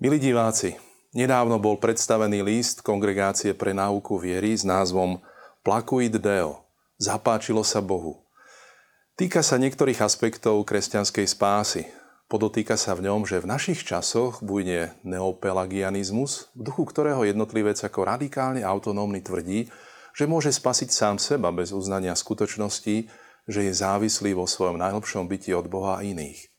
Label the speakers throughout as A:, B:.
A: Milí diváci, nedávno bol predstavený list Kongregácie pre náuku viery s názvom Placuit Deo. Zapáčilo sa Bohu. Týka sa niektorých aspektov kresťanskej spásy. Podotýka sa v ňom, že v našich časoch bujne neopelagianizmus, v duchu ktorého jednotlivec ako radikálne autonómny tvrdí, že môže spasiť sám seba bez uznania skutočnosti, že je závislý vo svojom najlepšom byti od Boha a iných.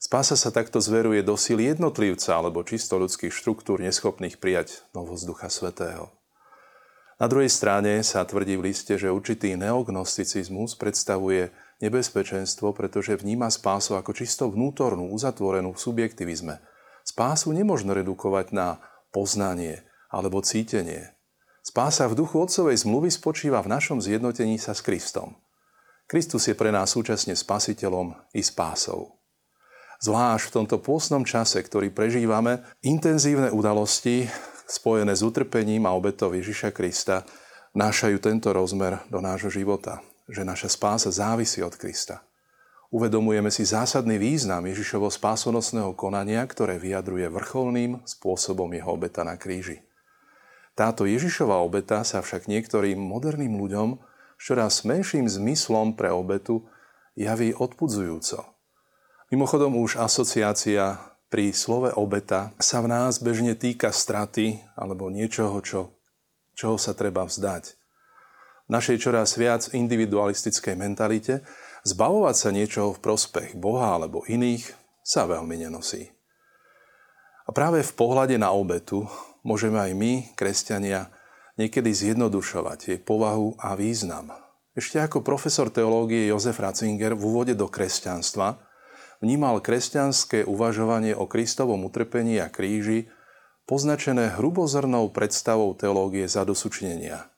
A: Spása sa takto zveruje do síl jednotlivca alebo čisto ľudských štruktúr neschopných prijať novosť Ducha Svetého. Na druhej strane sa tvrdí v liste, že určitý neognosticizmus predstavuje nebezpečenstvo, pretože vníma spásu ako čisto vnútornú, uzatvorenú v subjektivizme. Spásu nemožno redukovať na poznanie alebo cítenie. Spása v duchu Otcovej zmluvy spočíva v našom zjednotení sa s Kristom. Kristus je pre nás súčasne spasiteľom i spásou zvlášť v tomto pôsnom čase, ktorý prežívame, intenzívne udalosti spojené s utrpením a obetou Ježiša Krista vnášajú tento rozmer do nášho života, že naša spása závisí od Krista. Uvedomujeme si zásadný význam Ježišovo spásonosného konania, ktoré vyjadruje vrcholným spôsobom jeho obeta na kríži. Táto Ježišova obeta sa však niektorým moderným ľuďom čoraz menším zmyslom pre obetu javí odpudzujúco – Mimochodom už asociácia pri slove obeta sa v nás bežne týka straty alebo niečoho, čo, čoho sa treba vzdať. V našej čoraz viac individualistickej mentalite zbavovať sa niečoho v prospech Boha alebo iných sa veľmi nenosí. A práve v pohľade na obetu môžeme aj my, kresťania, niekedy zjednodušovať jej povahu a význam. Ešte ako profesor teológie Jozef Ratzinger v úvode do kresťanstva vnímal kresťanské uvažovanie o Kristovom utrpení a kríži poznačené hrubozrnou predstavou teológie zadosučnenia.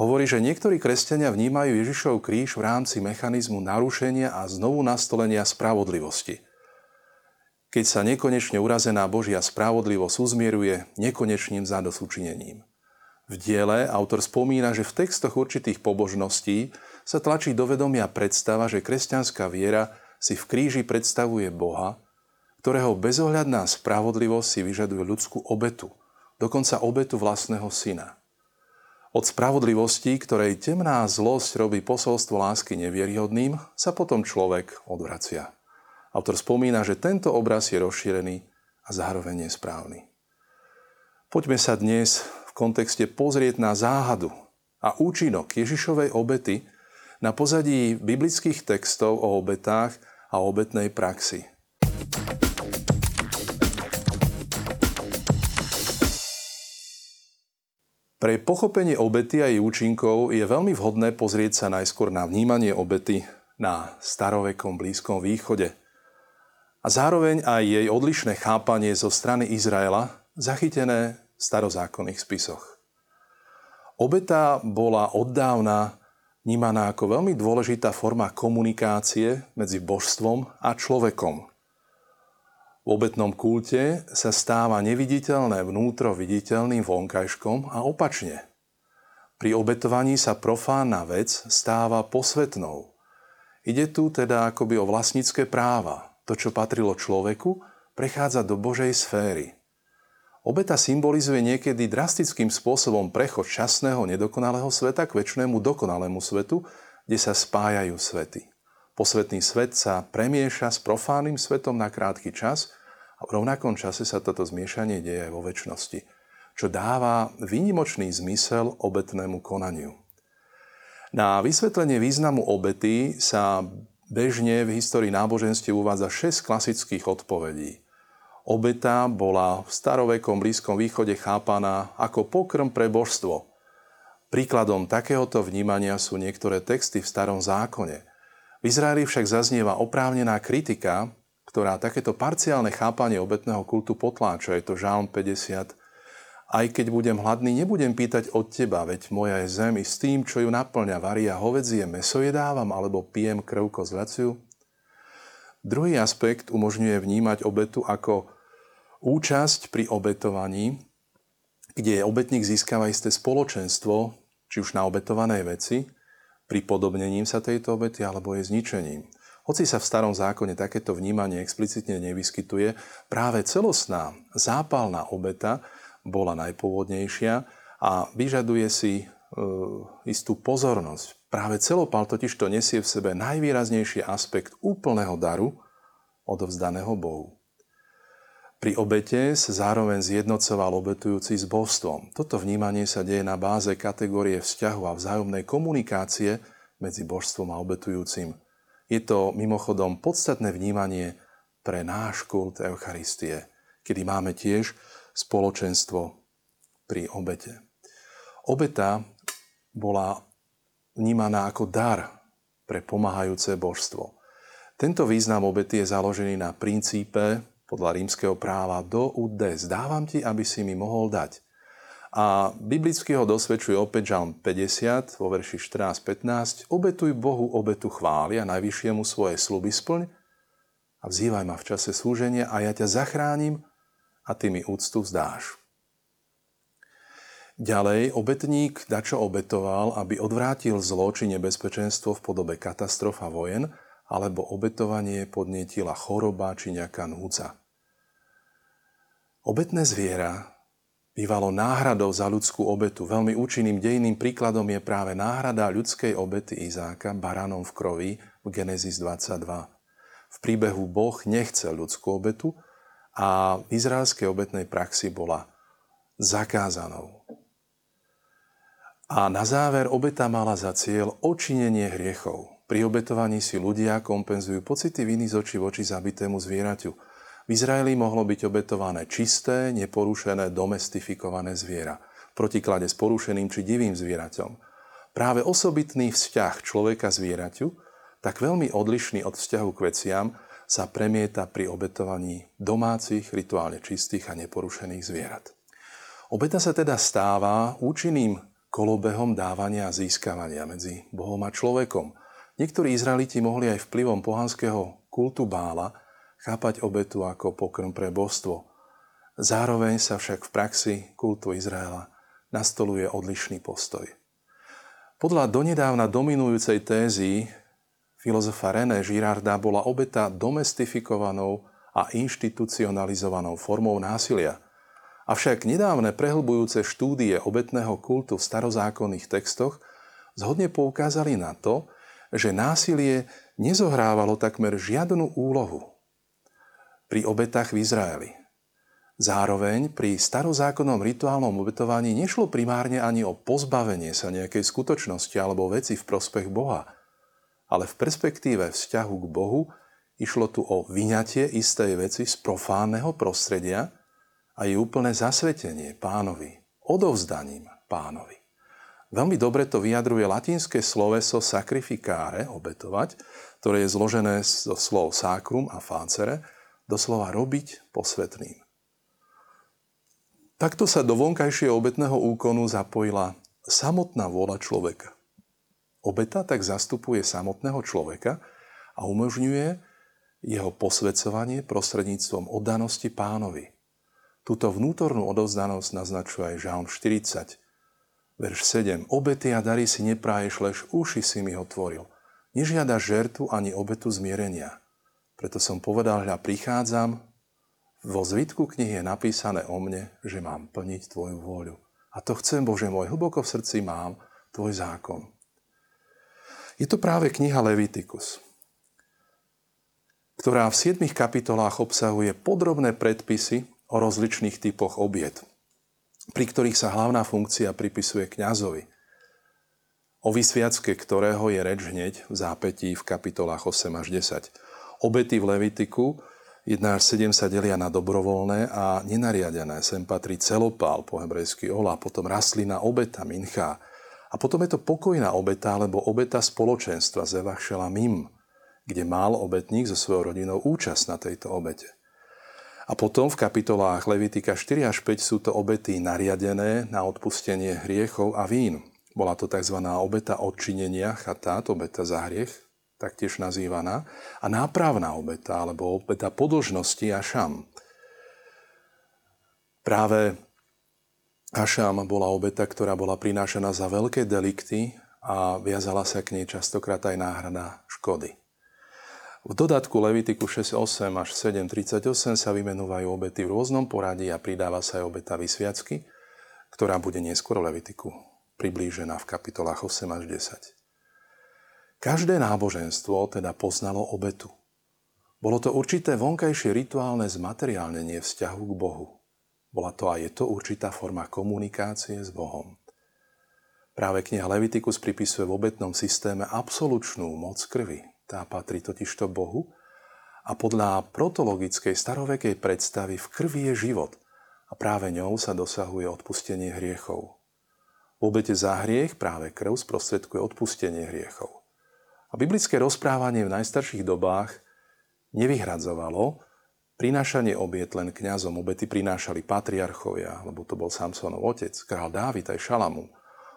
A: Hovorí, že niektorí kresťania vnímajú Ježišov kríž v rámci mechanizmu narušenia a znovu nastolenia spravodlivosti. Keď sa nekonečne urazená Božia spravodlivosť uzmieruje nekonečným zadosučinením. V diele autor spomína, že v textoch určitých pobožností sa tlačí do vedomia predstava, že kresťanská viera si v kríži predstavuje Boha, ktorého bezohľadná spravodlivosť si vyžaduje ľudskú obetu, dokonca obetu vlastného syna. Od spravodlivosti, ktorej temná zlosť robí posolstvo lásky nevieryhodným, sa potom človek odvracia. Autor spomína, že tento obraz je rozšírený a zároveň nesprávny. Poďme sa dnes v kontexte pozrieť na záhadu a účinok Ježišovej obety na pozadí biblických textov o obetách a obetnej praxi. Pre pochopenie obety a jej účinkov je veľmi vhodné pozrieť sa najskôr na vnímanie obety na starovekom Blízkom východe a zároveň aj jej odlišné chápanie zo strany Izraela zachytené v starozákonných spisoch. Obeta bola oddávna vnímaná ako veľmi dôležitá forma komunikácie medzi božstvom a človekom. V obetnom kulte sa stáva neviditeľné vnútro viditeľným vonkajškom a opačne. Pri obetovaní sa profánna vec stáva posvetnou. Ide tu teda akoby o vlastnícke práva. To, čo patrilo človeku, prechádza do Božej sféry – Obeta symbolizuje niekedy drastickým spôsobom prechod časného nedokonalého sveta k väčšnému dokonalému svetu, kde sa spájajú svety. Posvetný svet sa premieša s profánnym svetom na krátky čas a v rovnakom čase sa toto zmiešanie deje vo väčšnosti, čo dáva výnimočný zmysel obetnému konaniu. Na vysvetlenie významu obety sa bežne v histórii náboženstiev uvádza 6 klasických odpovedí – Obeta bola v starovekom Blízkom východe chápaná ako pokrm pre božstvo. Príkladom takéhoto vnímania sú niektoré texty v starom zákone. V Izraeli však zaznieva oprávnená kritika, ktorá takéto parciálne chápanie obetného kultu potláča. Je to Žálm 50. Aj keď budem hladný, nebudem pýtať od teba, veď moja je zem i s tým, čo ju naplňa, varia hovedzie, meso jedávam, alebo pijem krvko z laciu. Druhý aspekt umožňuje vnímať obetu ako účasť pri obetovaní, kde obetník získava isté spoločenstvo, či už na obetovanej veci, pri podobnením sa tejto obety alebo jej zničením. Hoci sa v starom zákone takéto vnímanie explicitne nevyskytuje, práve celostná zápalná obeta bola najpôvodnejšia a vyžaduje si e, istú pozornosť. Práve celopal totiž to nesie v sebe najvýraznejší aspekt úplného daru odovzdaného Bohu. Pri obete sa zároveň zjednocoval obetujúci s božstvom. Toto vnímanie sa deje na báze kategórie vzťahu a vzájomnej komunikácie medzi božstvom a obetujúcim. Je to mimochodom podstatné vnímanie pre náš kult Eucharistie, kedy máme tiež spoločenstvo pri obete. Obeta bola vnímaná ako dar pre pomáhajúce božstvo. Tento význam obety je založený na princípe podľa rímskeho práva do udes. Dávam ti, aby si mi mohol dať. A biblicky ho dosvedčuje opäť Žalm 50 vo verši 14-15. Obetuj Bohu obetu chvály a najvyššiemu svoje sluby splň a vzývaj ma v čase slúženia a ja ťa zachránim a ty mi úctu vzdáš. Ďalej, obetník dačo obetoval, aby odvrátil zlo či nebezpečenstvo v podobe katastrof a vojen, alebo obetovanie podnietila choroba či nejaká núca. Obetné zviera bývalo náhradou za ľudskú obetu. Veľmi účinným dejným príkladom je práve náhrada ľudskej obety Izáka baranom v krovi v Genesis 22. V príbehu Boh nechcel ľudskú obetu a v izraelskej obetnej praxi bola zakázanou. A na záver obeta mala za cieľ očinenie hriechov. Pri obetovaní si ľudia kompenzujú pocity viny z očí voči zabitému zvieraťu – v Izraeli mohlo byť obetované čisté, neporušené, domestifikované zviera, v protiklade s porušeným či divým zvieraťom. Práve osobitný vzťah človeka zvieraťu, tak veľmi odlišný od vzťahu k veciam, sa premieta pri obetovaní domácich, rituálne čistých a neporušených zvierat. Obeta sa teda stáva účinným kolobehom dávania a získavania medzi Bohom a človekom. Niektorí Izraeliti mohli aj vplyvom pohanského kultu bála chápať obetu ako pokrm pre božstvo. Zároveň sa však v praxi kultu Izraela nastoluje odlišný postoj. Podľa donedávna dominujúcej tézy filozofa René Girarda bola obeta domestifikovanou a inštitucionalizovanou formou násilia. Avšak nedávne prehlbujúce štúdie obetného kultu v starozákonných textoch zhodne poukázali na to, že násilie nezohrávalo takmer žiadnu úlohu pri obetách v Izraeli. Zároveň pri starozákonnom rituálnom obetovaní nešlo primárne ani o pozbavenie sa nejakej skutočnosti alebo veci v prospech Boha, ale v perspektíve vzťahu k Bohu išlo tu o vyňatie istej veci z profánneho prostredia a jej úplné zasvetenie pánovi, odovzdaním pánovi. Veľmi dobre to vyjadruje latinské sloveso sacrificare, obetovať, ktoré je zložené zo slov sacrum a facere, doslova robiť posvetným. Takto sa do vonkajšieho obetného úkonu zapojila samotná vôľa človeka. Obeta tak zastupuje samotného človeka a umožňuje jeho posvedcovanie prostredníctvom oddanosti pánovi. Túto vnútornú odovzdanosť naznačuje aj Žalm 40, verš 7. Obety a dary si nepráješ, lež uši si mi ho tvoril. Nežiada žertu ani obetu zmierenia. Preto som povedal, hľa prichádzam, vo zvitku knihy je napísané o mne, že mám plniť Tvoju vôľu. A to chcem, Bože môj, hlboko v srdci mám Tvoj zákon. Je to práve kniha Levitikus, ktorá v 7 kapitolách obsahuje podrobné predpisy o rozličných typoch obiet, pri ktorých sa hlavná funkcia pripisuje kňazovi, o vysviacke ktorého je reč hneď v zápetí v kapitolách 8 až 10. Obety v Levitiku 1 až 7 sa delia na dobrovoľné a nenariadené. Sem patrí celopál, po hebrejsky ola, potom rastlina obeta, mincha. A potom je to pokojná obeta, alebo obeta spoločenstva, zevach mim, kde mal obetník so svojou rodinou účasť na tejto obete. A potom v kapitolách Levitika 4 až 5 sú to obety nariadené na odpustenie hriechov a vín. Bola to tzv. obeta odčinenia, chatát, obeta za hriech, taktiež nazývaná, a nápravná obeta, alebo obeta podlžnosti Ašam. Práve Ašam bola obeta, ktorá bola prinášaná za veľké delikty a viazala sa k nej častokrát aj náhrada škody. V dodatku Levitiku 6.8 až 7.38 sa vymenúvajú obety v rôznom poradí a pridáva sa aj obeta vysviacky, ktorá bude neskôr v Levitiku priblížená v kapitolách 8 až 10. Každé náboženstvo teda poznalo obetu. Bolo to určité vonkajšie rituálne zmateriálnenie vzťahu k Bohu. Bola to a je to určitá forma komunikácie s Bohom. Práve kniha Levitikus pripisuje v obetnom systéme absolučnú moc krvi. Tá patrí totižto Bohu a podľa protologickej starovekej predstavy v krvi je život a práve ňou sa dosahuje odpustenie hriechov. V obete za hriech práve krv sprostredkuje odpustenie hriechov. A biblické rozprávanie v najstarších dobách nevyhradzovalo prinášanie obiet len kňazom. Obety prinášali patriarchovia, lebo to bol Samsonov otec, král Dávid aj Šalamu.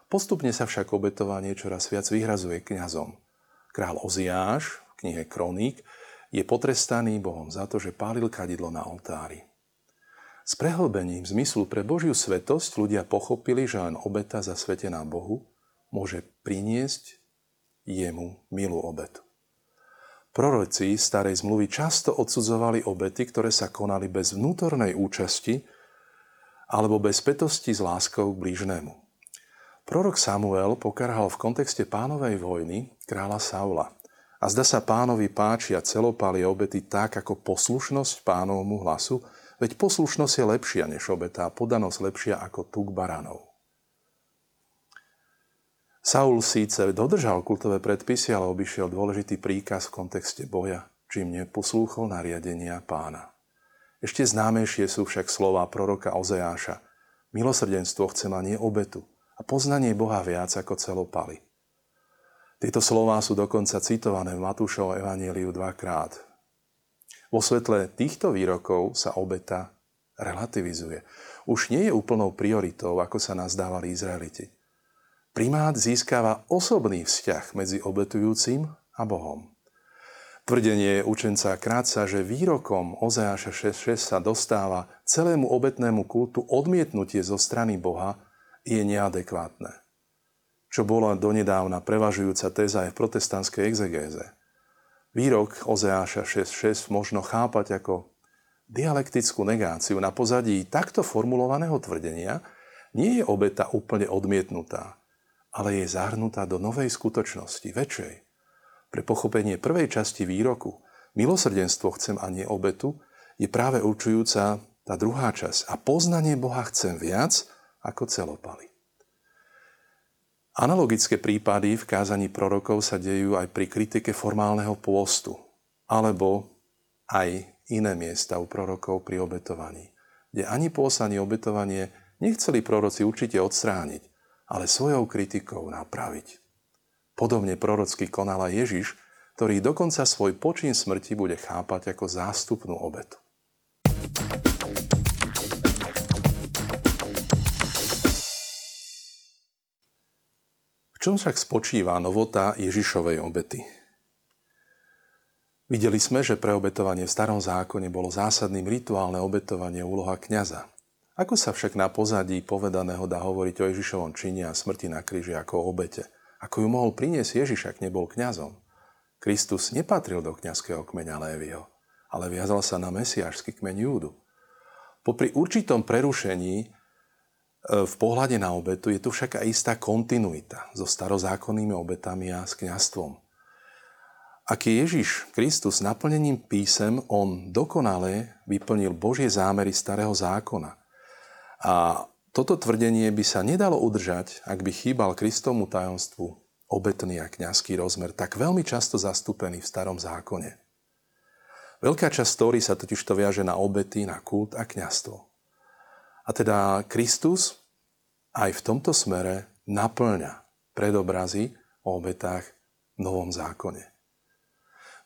A: Postupne sa však obetovanie čoraz viac vyhrazuje kňazom. Král Oziáš v knihe Kroník je potrestaný Bohom za to, že pálil kadidlo na oltári. S prehlbením zmyslu pre Božiu svetosť ľudia pochopili, že len obeta zasvetená Bohu môže priniesť jemu milú obetu. Proroci starej zmluvy často odsudzovali obety, ktoré sa konali bez vnútornej účasti alebo bez petosti s láskou k blížnému. Prorok Samuel pokarhal v kontexte pánovej vojny kráľa Saula. A zda sa pánovi páčia celopálie obety tak ako poslušnosť pánovmu hlasu, veď poslušnosť je lepšia než obeta a podanosť lepšia ako tuk baranov. Saul síce dodržal kultové predpisy, ale obišiel dôležitý príkaz v kontexte boja, čím neposlúchol nariadenia pána. Ešte známejšie sú však slova proroka Ozeáša. Milosrdenstvo chce ma nie obetu a poznanie Boha viac ako celopaly. Tieto slová sú dokonca citované v Matúšovom evaníliu dvakrát. Vo svetle týchto výrokov sa obeta relativizuje. Už nie je úplnou prioritou, ako sa nazdávali Izraeliti primát získava osobný vzťah medzi obetujúcim a Bohom. Tvrdenie učenca Kráca, že výrokom Ozeáša 6.6 sa dostáva celému obetnému kultu odmietnutie zo strany Boha, je neadekvátne. Čo bola donedávna prevažujúca téza aj v protestantskej exegéze. Výrok Ozeáša 6.6 možno chápať ako dialektickú negáciu na pozadí takto formulovaného tvrdenia, nie je obeta úplne odmietnutá, ale je zahrnutá do novej skutočnosti, väčšej. Pre pochopenie prvej časti výroku milosrdenstvo chcem a nie obetu je práve určujúca tá druhá časť. A poznanie Boha chcem viac ako celopaly. Analogické prípady v kázaní prorokov sa dejú aj pri kritike formálneho pôstu, alebo aj iné miesta u prorokov pri obetovaní, kde ani pôst, ani obetovanie nechceli proroci určite odstrániť, ale svojou kritikou napraviť. Podobne prorocky konala Ježiš, ktorý dokonca svoj počin smrti bude chápať ako zástupnú obetu. V čom však spočíva novota Ježišovej obety? Videli sme, že pre obetovanie v starom zákone bolo zásadným rituálne obetovanie úloha kňaza. Ako sa však na pozadí povedaného dá hovoriť o Ježišovom čine a smrti na kríži ako o obete? Ako ju mohol priniesť Ježiš, ak nebol kňazom? Kristus nepatril do kňazského kmeňa Lévyho, ale viazal sa na mesiášsky kmeň Júdu. Popri určitom prerušení e, v pohľade na obetu je tu však aj istá kontinuita so starozákonnými obetami a s kňastvom. Ak je Ježiš Kristus naplnením písem, on dokonale vyplnil Božie zámery starého zákona – a toto tvrdenie by sa nedalo udržať, ak by chýbal Kristovmu tajomstvu obetný a kňazský rozmer, tak veľmi často zastúpený v starom zákone. Veľká časť stóry sa totiž to viaže na obety, na kult a kňastvo. A teda Kristus aj v tomto smere naplňa predobrazy o obetách v Novom zákone.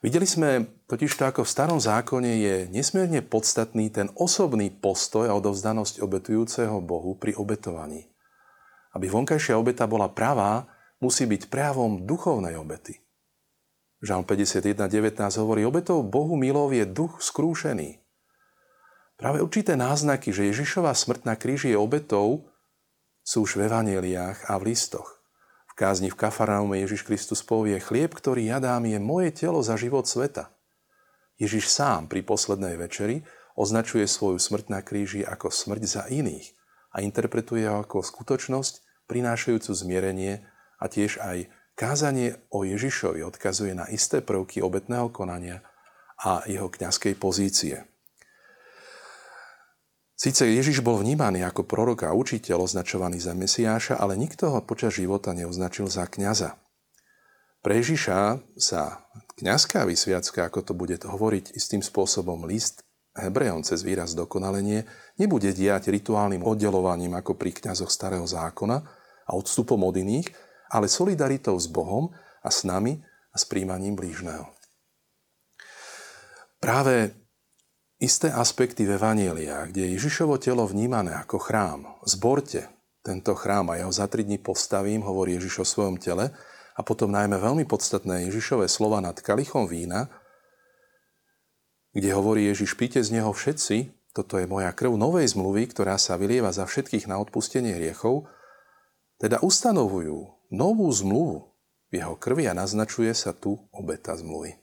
A: Videli sme totiž to, ako v starom zákone je nesmierne podstatný ten osobný postoj a odovzdanosť obetujúceho Bohu pri obetovaní. Aby vonkajšia obeta bola pravá, musí byť prejavom duchovnej obety. Žalm 51.19 hovorí, obetou Bohu milov je duch skrúšený. Práve určité náznaky, že Ježišová smrť na kríži je obetou, sú už v evaneliách a v listoch kázni v Kafarnaume Ježiš Kristus povie, chlieb, ktorý ja dám, je moje telo za život sveta. Ježiš sám pri poslednej večeri označuje svoju smrť na kríži ako smrť za iných a interpretuje ho ako skutočnosť prinášajúcu zmierenie a tiež aj kázanie o Ježišovi odkazuje na isté prvky obetného konania a jeho kňazskej pozície. Sice Ježiš bol vnímaný ako prorok a učiteľ označovaný za Mesiáša, ale nikto ho počas života neoznačil za kňaza. Pre Ježiša sa kňazská vysviacka, ako to bude hovoriť istým spôsobom list Hebrejom cez výraz dokonalenie, nebude diať rituálnym oddelovaním ako pri kňazoch starého zákona a odstupom od iných, ale solidaritou s Bohom a s nami a s príjmaním blížneho. Práve isté aspekty v Evanieliách, kde je Ježišovo telo vnímané ako chrám, zborte tento chrám a jeho za tri dní postavím, hovorí Ježiš o svojom tele, a potom najmä veľmi podstatné Ježišové slova nad kalichom vína, kde hovorí Ježiš, píte z neho všetci, toto je moja krv novej zmluvy, ktorá sa vylieva za všetkých na odpustenie hriechov, teda ustanovujú novú zmluvu v jeho krvi a naznačuje sa tu obeta zmluvy.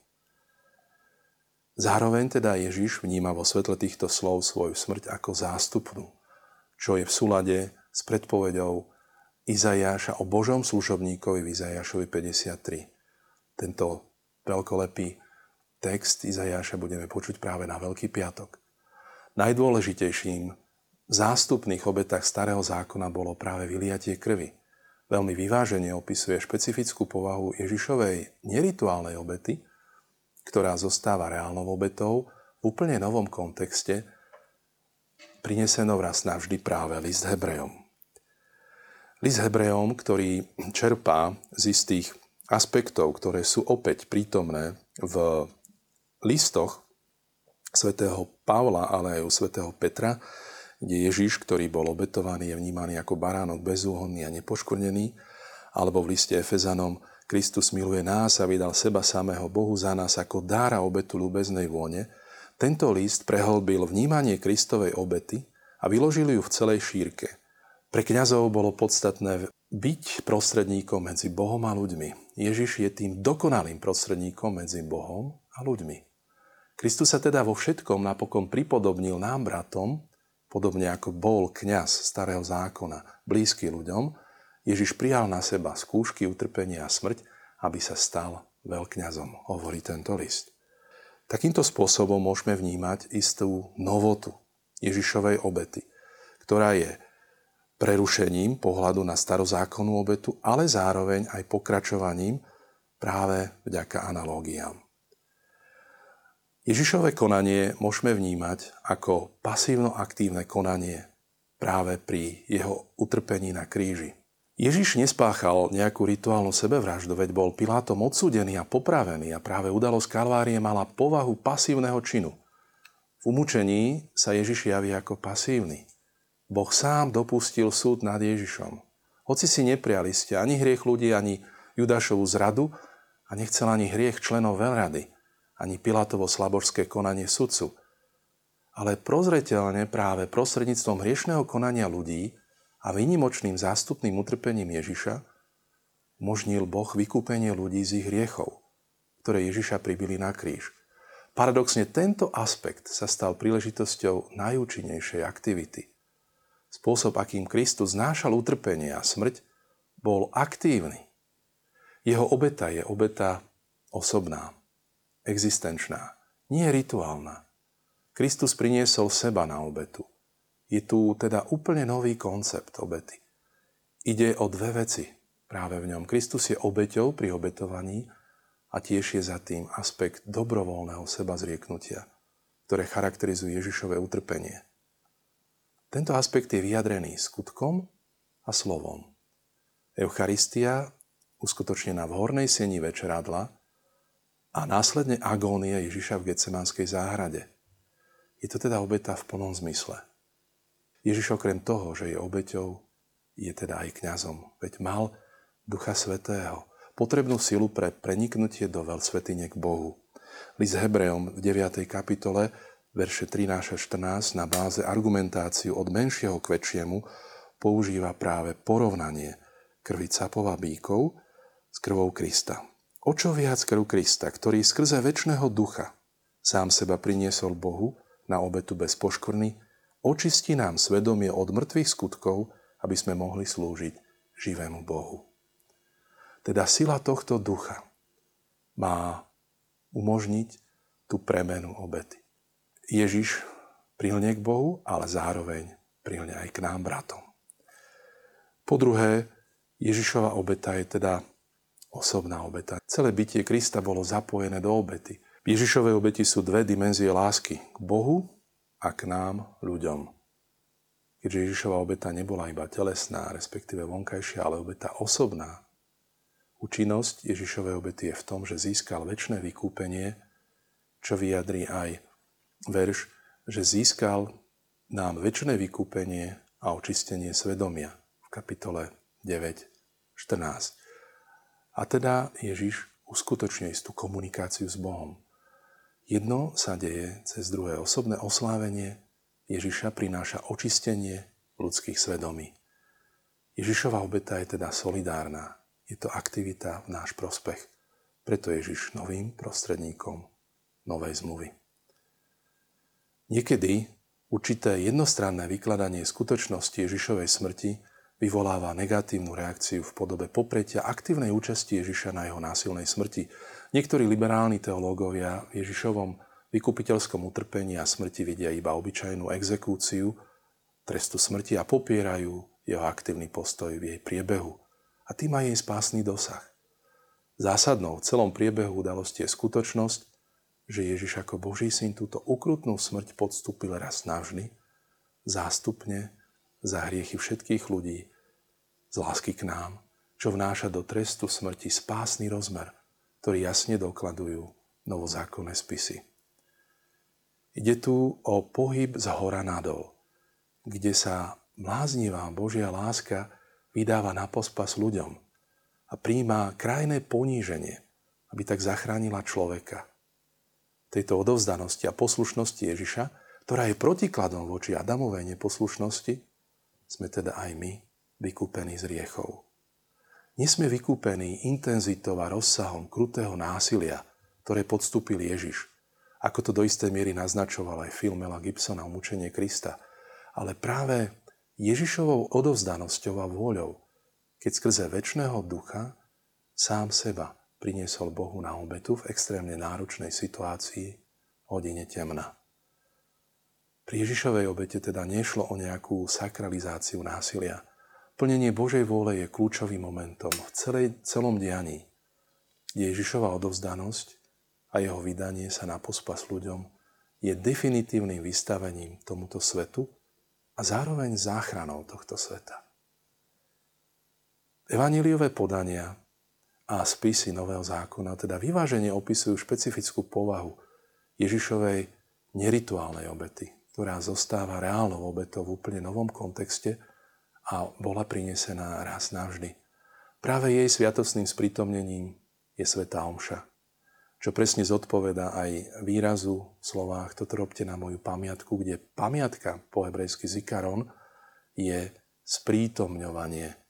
A: Zároveň teda Ježiš vníma vo svetle týchto slov svoju smrť ako zástupnú, čo je v súlade s predpovedou Izajáša o Božom služobníkovi v Izajášovi 53. Tento veľkolepý text Izajáša budeme počuť práve na Veľký piatok. Najdôležitejším v zástupných obetách starého zákona bolo práve vyliatie krvi. Veľmi vyvážene opisuje špecifickú povahu Ježišovej nerituálnej obety, ktorá zostáva reálnou obetou, v úplne novom kontexte prinesenou raz navždy práve list Hebrejom. List Hebrejom, ktorý čerpá z istých aspektov, ktoré sú opäť prítomné v listoch svätého Pavla, ale aj u svätého Petra, kde Ježiš, ktorý bol obetovaný, je vnímaný ako baránok bezúhonný a nepoškvrnený, alebo v liste Efezanom Kristus miluje nás a vydal seba samého Bohu za nás ako dára obetu ľubeznej vône, tento list prehlbil vnímanie Kristovej obety a vyložil ju v celej šírke. Pre kňazov bolo podstatné byť prostredníkom medzi Bohom a ľuďmi. Ježiš je tým dokonalým prostredníkom medzi Bohom a ľuďmi. Kristus sa teda vo všetkom napokon pripodobnil nám bratom, podobne ako bol kňaz starého zákona, blízky ľuďom, Ježiš prijal na seba skúšky, utrpenia a smrť, aby sa stal veľkňazom, hovorí tento list. Takýmto spôsobom môžeme vnímať istú novotu Ježišovej obety, ktorá je prerušením pohľadu na starozákonnú obetu, ale zároveň aj pokračovaním práve vďaka analógiám. Ježišové konanie môžeme vnímať ako pasívno-aktívne konanie práve pri jeho utrpení na kríži. Ježiš nespáchal nejakú rituálnu sebevraždu, veď bol Pilátom odsúdený a popravený a práve udalosť Kalvárie mala povahu pasívneho činu. V umúčení sa Ježiš javí ako pasívny. Boh sám dopustil súd nad Ježišom. Hoci si nepriali ste ani hriech ľudí, ani Judášovú zradu a nechcel ani hriech členov veľrady, ani Pilátovo slabožské konanie sudcu. Ale prozreteľne práve prostredníctvom hriešného konania ľudí a výnimočným zástupným utrpením Ježiša možnil Boh vykúpenie ľudí z ich hriechov, ktoré Ježiša pribili na kríž. Paradoxne tento aspekt sa stal príležitosťou najúčinnejšej aktivity. Spôsob, akým Kristus znášal utrpenie a smrť, bol aktívny. Jeho obeta je obeta osobná, existenčná, nie rituálna. Kristus priniesol seba na obetu – je tu teda úplne nový koncept obety. Ide o dve veci práve v ňom. Kristus je obeťou pri obetovaní a tiež je za tým aspekt dobrovoľného seba zrieknutia, ktoré charakterizuje Ježišové utrpenie. Tento aspekt je vyjadrený skutkom a slovom. Eucharistia, uskutočnená v hornej sieni večeradla a následne agónie Ježiša v Getsemanskej záhrade. Je to teda obeta v plnom zmysle. Ježiš okrem toho, že je obeťou, je teda aj kňazom. Veď mal Ducha Svetého, potrebnú silu pre preniknutie do veľsvetine k Bohu. List Hebrejom v 9. kapitole, verše 13 a 14, na báze argumentáciu od menšieho k väčšiemu, používa práve porovnanie krvi capova bíkov s krvou Krista. O čo viac krv Krista, ktorý skrze väčšného ducha sám seba priniesol Bohu na obetu bez poškorny, očistí nám svedomie od mŕtvych skutkov, aby sme mohli slúžiť živému Bohu. Teda sila tohto ducha má umožniť tú premenu obety. Ježiš prilne k Bohu, ale zároveň prilne aj k nám, bratom. Po druhé, Ježišova obeta je teda osobná obeta. Celé bytie Krista bolo zapojené do obety. V Ježišovej obeti sú dve dimenzie lásky. K Bohu a k nám, ľuďom. Keďže Ježišova obeta nebola iba telesná, respektíve vonkajšia, ale obeta osobná, Účinnosť Ježišovej obety je v tom, že získal väčšie vykúpenie, čo vyjadrí aj verš, že získal nám väčšie vykúpenie a očistenie svedomia v kapitole 9, 14. A teda Ježiš uskutočňuje istú komunikáciu s Bohom. Jedno sa deje cez druhé osobné oslávenie, Ježiša prináša očistenie ľudských svedomí. Ježišova obeta je teda solidárna, je to aktivita v náš prospech. Preto Ježiš novým prostredníkom novej zmluvy. Niekedy určité jednostranné vykladanie skutočnosti Ježišovej smrti vyvoláva negatívnu reakciu v podobe popretia aktívnej účasti Ježiša na jeho násilnej smrti. Niektorí liberálni teológovia v Ježišovom vykupiteľskom utrpení a smrti vidia iba obyčajnú exekúciu trestu smrti a popierajú jeho aktívny postoj v jej priebehu a tým aj jej spásny dosah. Zásadnou v celom priebehu udalosti je skutočnosť, že Ježiš ako Boží syn túto ukrutnú smrť podstúpil raz navždy, zástupne za hriechy všetkých ľudí, z lásky k nám, čo vnáša do trestu smrti spásny rozmer, ktorý jasne dokladujú novozákonné spisy. Ide tu o pohyb z hora nadol, kde sa bláznivá Božia láska vydáva na pospas ľuďom a príjma krajné poníženie, aby tak zachránila človeka. Tejto odovzdanosti a poslušnosti Ježiša, ktorá je protikladom voči Adamovej neposlušnosti, sme teda aj my vykúpení z riechov. Nie sme vykúpení intenzitou a rozsahom krutého násilia, ktoré podstúpil Ježiš, ako to do istej miery naznačoval aj film Mela Gibsona mučenie Krista, ale práve Ježišovou odovzdanosťou a vôľou, keď skrze väčšného ducha sám seba priniesol Bohu na obetu v extrémne náročnej situácii hodine temna. Pri Ježišovej obete teda nešlo o nejakú sakralizáciu násilia. Plnenie Božej vôle je kľúčovým momentom v celej, celom dianí. Ježišova odovzdanosť a jeho vydanie sa na pospas ľuďom je definitívnym vystavením tomuto svetu a zároveň záchranou tohto sveta. Evaníliové podania a spisy Nového zákona teda vyvážene opisujú špecifickú povahu Ježišovej nerituálnej obety, ktorá zostáva reálnou obetou v úplne novom kontexte a bola prinesená raz navždy. Práve jej sviatosným sprítomnením je Svetá Omša, čo presne zodpoveda aj výrazu v slovách toto robte na moju pamiatku, kde pamiatka po hebrejsky zikaron je sprítomňovanie.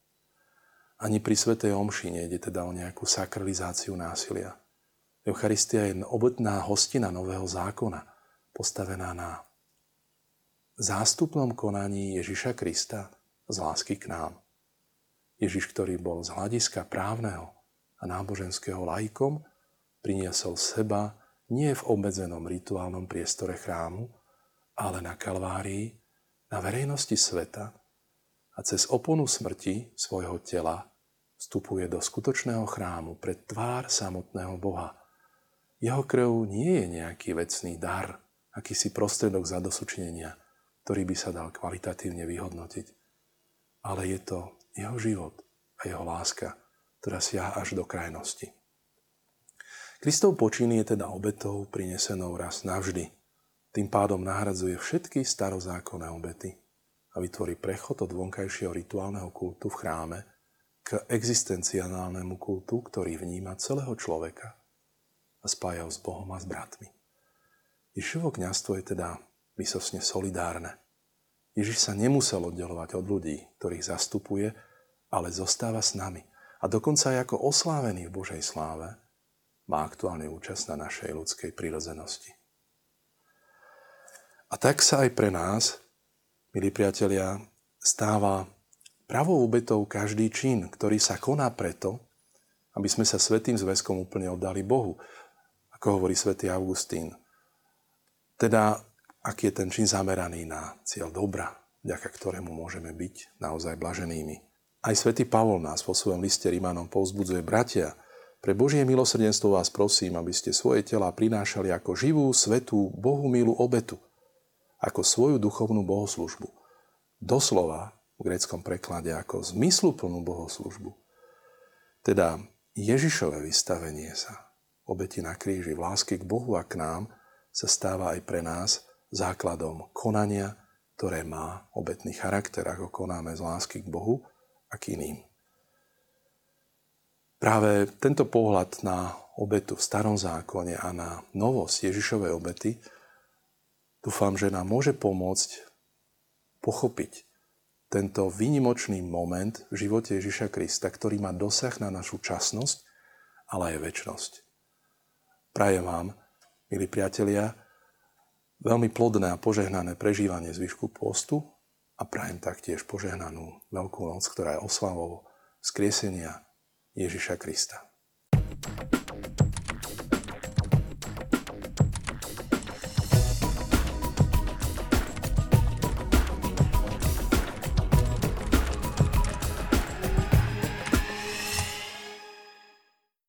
A: Ani pri Svetej Omši nejde teda o nejakú sakralizáciu násilia. Eucharistia je obetná hostina Nového zákona, postavená na zástupnom konaní Ježiša Krista z lásky k nám. Ježiš, ktorý bol z hľadiska právneho a náboženského lajkom, priniesol seba nie v obmedzenom rituálnom priestore chrámu, ale na Kalvárii, na verejnosti sveta a cez oponu smrti svojho tela vstupuje do skutočného chrámu pred tvár samotného Boha. Jeho krv nie je nejaký vecný dar, akýsi prostredok zadosučnenia, ktorý by sa dal kvalitatívne vyhodnotiť. Ale je to jeho život a jeho láska, ktorá siaha až do krajnosti. Kristov počin je teda obetou prinesenou raz navždy. Tým pádom nahradzuje všetky starozákonné obety a vytvorí prechod od vonkajšieho rituálneho kultu v chráme k existenciálnemu kultu, ktorý vníma celého človeka a spája ho s Bohom a s bratmi. Ježišovo kniazstvo je teda vysosne solidárne. Ježiš sa nemusel oddelovať od ľudí, ktorých zastupuje, ale zostáva s nami. A dokonca aj ako oslávený v Božej sláve má aktuálne účasť na našej ľudskej prírodzenosti. A tak sa aj pre nás, milí priatelia, stáva pravou obetou každý čin, ktorý sa koná preto, aby sme sa svetým zväzkom úplne oddali Bohu, ako hovorí svätý Augustín. Teda, aký je ten čin zameraný na cieľ dobra, vďaka ktorému môžeme byť naozaj blaženými. Aj svätý Pavol nás vo svojom liste Rímanom povzbudzuje bratia, pre Božie milosrdenstvo vás prosím, aby ste svoje tela prinášali ako živú, svetú, Bohu milú obetu, ako svoju duchovnú bohoslužbu. Doslova v greckom preklade ako zmysluplnú bohoslužbu. Teda Ježišové vystavenie sa, obeti na kríži v láske k Bohu a k nám, sa stáva aj pre nás základom konania, ktoré má obetný charakter, ako konáme z lásky k Bohu a k iným. Práve tento pohľad na obetu v starom zákone a na novosť Ježišovej obety dúfam, že nám môže pomôcť pochopiť tento výnimočný moment v živote Ježiša Krista, ktorý má dosah na našu časnosť, ale aj väčnosť. Prajem vám, milí priatelia, veľmi plodné a požehnané prežívanie zvyšku postu a prajem taktiež požehnanú Veľkú noc, ktorá je oslavou skriesenia Ježiša Krista.